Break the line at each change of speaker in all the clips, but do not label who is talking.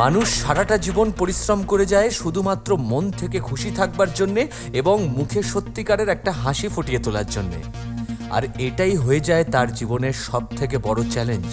মানুষ সারাটা জীবন পরিশ্রম করে যায় শুধুমাত্র মন থেকে খুশি থাকবার জন্যে এবং মুখে সত্যিকারের একটা হাসি ফুটিয়ে তোলার জন্যে। আর এটাই হয়ে যায় তার জীবনের সব থেকে বড় চ্যালেঞ্জ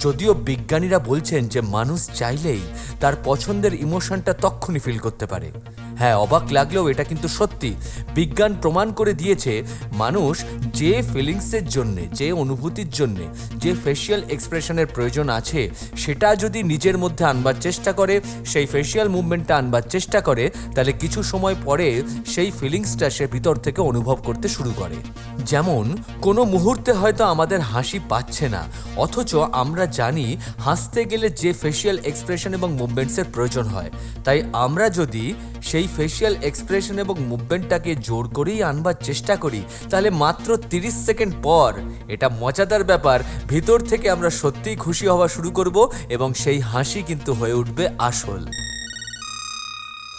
যদিও বিজ্ঞানীরা বলছেন যে মানুষ চাইলেই তার পছন্দের ইমোশনটা তক্ষুনি ফিল করতে পারে। হ্যাঁ অবাক লাগলেও এটা কিন্তু সত্যি। বিজ্ঞান প্রমাণ করে দিয়েছে মানুষ যে ফিলিংসের জন্যে, যে অনুভূতির জন্যে, যে ফেসিয়াল এক্সপ্রেশনের প্রয়োজন আছে, সেটা যদি নিজের মধ্যে আনবার চেষ্টা করে, সেই ফেসিয়াল মুভমেন্টটা আনবার চেষ্টা করে, তাহলে কিছু সময় পরে সেই ফিলিংসটা সে ভিতর থেকে অনুভব করতে শুরু করে। যেমন, কোনো মুহূর্তে হয়তো আমাদের হাসি পাচ্ছে না, অথচ আমরা জানি হাসতে গেলে যে ফেসিয়াল এক্সপ্রেশন এবং মুভমেন্টসের প্রয়োজন হয়। তাই আমরা যদি সেই ফেসিয়াল এক্সপ্রেশন এবং মুভমেন্টটাকে জোর করেই আনবার চেষ্টা করি, তাহলে মাত্র তিরিশ সেকেন্ড পর এটা মজাদার ব্যাপার, ভিতর থেকে আমরা সত্যিই খুশি হওয়া শুরু করব এবং সেই হাসি কিন্তু হয়ে উঠবে আসল।